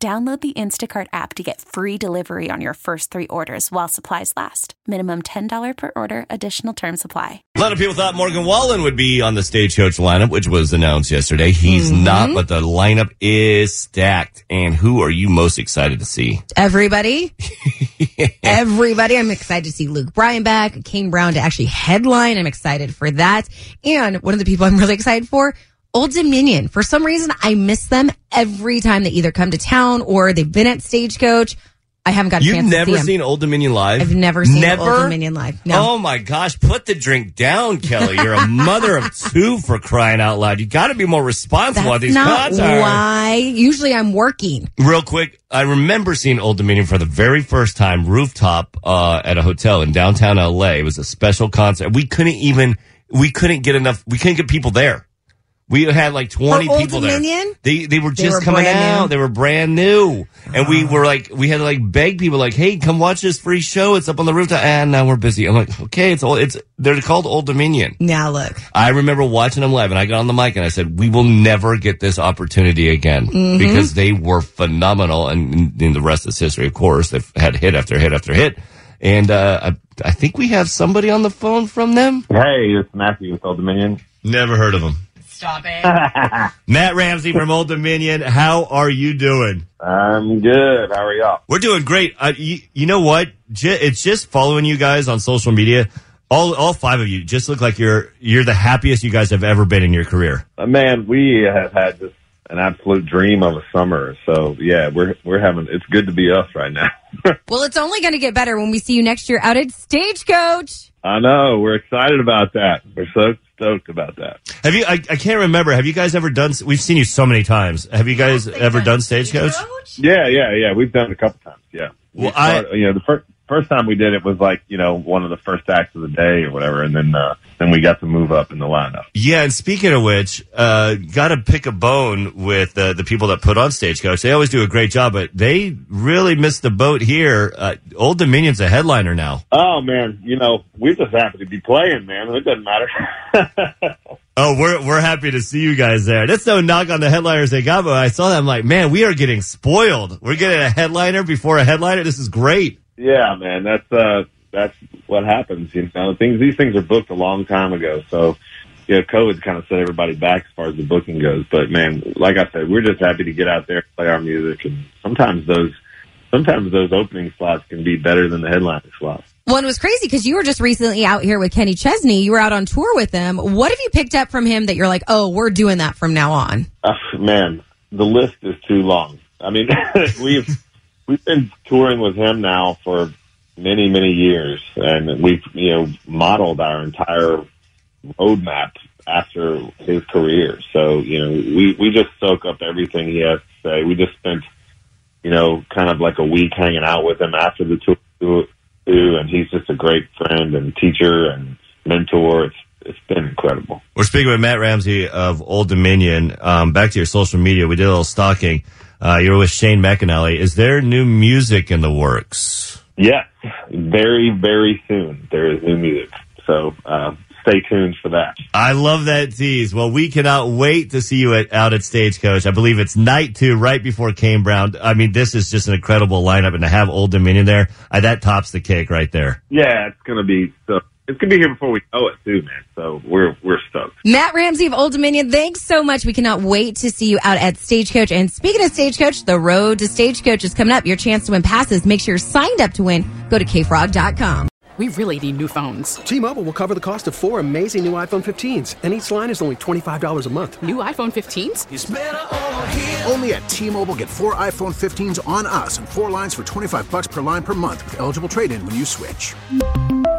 Download the Instacart app to get free delivery on your first three orders while supplies last. Minimum $10 per order, additional term supply. A lot of people thought Morgan Wallen would be on the stagecoach lineup, which was announced yesterday. He's mm-hmm. not, but the lineup is stacked. And who are you most excited to see? Everybody. Everybody. I'm excited to see Luke Bryan back, Kane Brown to actually headline. I'm excited for that. And one of the people I'm really excited for, Old Dominion. For some reason, I miss them every time they either come to town or they've been at Stagecoach. I haven't got a You've chance to never see them. seen Old Dominion live? I've never seen never? Old Dominion live. No. Oh my gosh, put the drink down, Kelly. You're a mother of two for crying out loud. You got to be more responsible at these not concerts. why. Usually I'm working. Real quick, I remember seeing Old Dominion for the very first time rooftop uh, at a hotel in downtown LA. It was a special concert. We couldn't even we couldn't get enough. We couldn't get people there. We had like twenty For Old people Dominion? there. They they were just were coming brand out. new? They were brand new, and we were like we had to like beg people like, hey, come watch this free show. It's up on the rooftop. And now we're busy. I'm like, okay, it's old. It's they're called Old Dominion. Now look. I remember watching them live and I got on the mic and I said, we will never get this opportunity again Mm-hmm. because they were phenomenal. And in the rest is history, of course, they've had hit after hit after hit. And, uh, I, I think we have somebody on the phone from them. Hey, it's Matthew with Old Dominion. Never heard of them. Stop it. Matt Ramsey from Old Dominion. How are you doing? I'm good. How are y'all? We're doing great. Uh, you, you know what? J- it's just following you guys on social media. All, all five of you just look like you're, you're the happiest you guys have ever been in your career. Uh, man, we have had just an absolute dream of a summer. So yeah, we're we're having. It's good to be us right now. well, it's only going to get better when we see you next year out at Stagecoach. I know. We're excited about that. We're so stoked about that. Have you? I, I can't remember. Have you guys ever done? We've seen you so many times. Have you guys ever done stagecoach? Yeah, yeah, yeah. We've done it a couple times. Yeah. We Well, I- started- you know, the first first time we did it was like you know one of the first acts of the day or whatever, and then uh, then we got to move up in the lineup. Yeah. And speaking of which, uh, got to pick a bone with uh, the people that put on stagecoach. They always do a great job, but they really missed the boat here. Uh, Old Dominion's a headliner now. Oh man, you know we're just happy to be playing, man. It doesn't matter. Oh, we're we're happy to see you guys there. That's no knock on the headliners they got, but I saw that I'm like, man, we are getting spoiled. We're getting a headliner before a headliner. This is great. Yeah, man, that's uh that's what happens. You know, things these things are booked a long time ago. So, yeah, COVID kind of set everybody back as far as the booking goes. But man, like I said, we're just happy to get out there and play our music. And sometimes those sometimes those opening slots can be better than the headlining slots. One was crazy because you were just recently out here with Kenny Chesney. You were out on tour with him. What have you picked up from him that you're like, oh, we're doing that from now on? Uh, man, the list is too long. I mean, we've we've been touring with him now for many many years, and we've you know modeled our entire roadmap after his career. So you know, we we just soak up everything he has to say. We just spent you know kind of like a week hanging out with him after the tour too, and he's just a great friend and teacher and mentor. It's it's been incredible. We're speaking with Matt Ramsey of Old Dominion. Um, back to your social media, we did a little stalking. Uh, you're with Shane McAnally. Is there new music in the works? Yes, very, very soon there is new music. So uh, stay tuned for that. I love that tease. Well, we cannot wait to see you at, out at Stagecoach. I believe it's night two, right before Kane Brown. I mean, this is just an incredible lineup, and to have Old Dominion there, uh, that tops the cake right there. Yeah, it's gonna be so. It's gonna be here before we know it too, man. So we're we're stoked. Matt Ramsey of Old Dominion, thanks so much. We cannot wait to see you out at Stagecoach. And speaking of Stagecoach, the road to Stagecoach is coming up. Your chance to win passes. Make sure you're signed up to win. Go to kfrog.com. We really need new phones. T-Mobile will cover the cost of four amazing new iPhone 15s, and each line is only $25 a month. New iPhone 15s? Only at T-Mobile get four iPhone 15s on us and four lines for 25 bucks per line per month with eligible trade-in when you switch.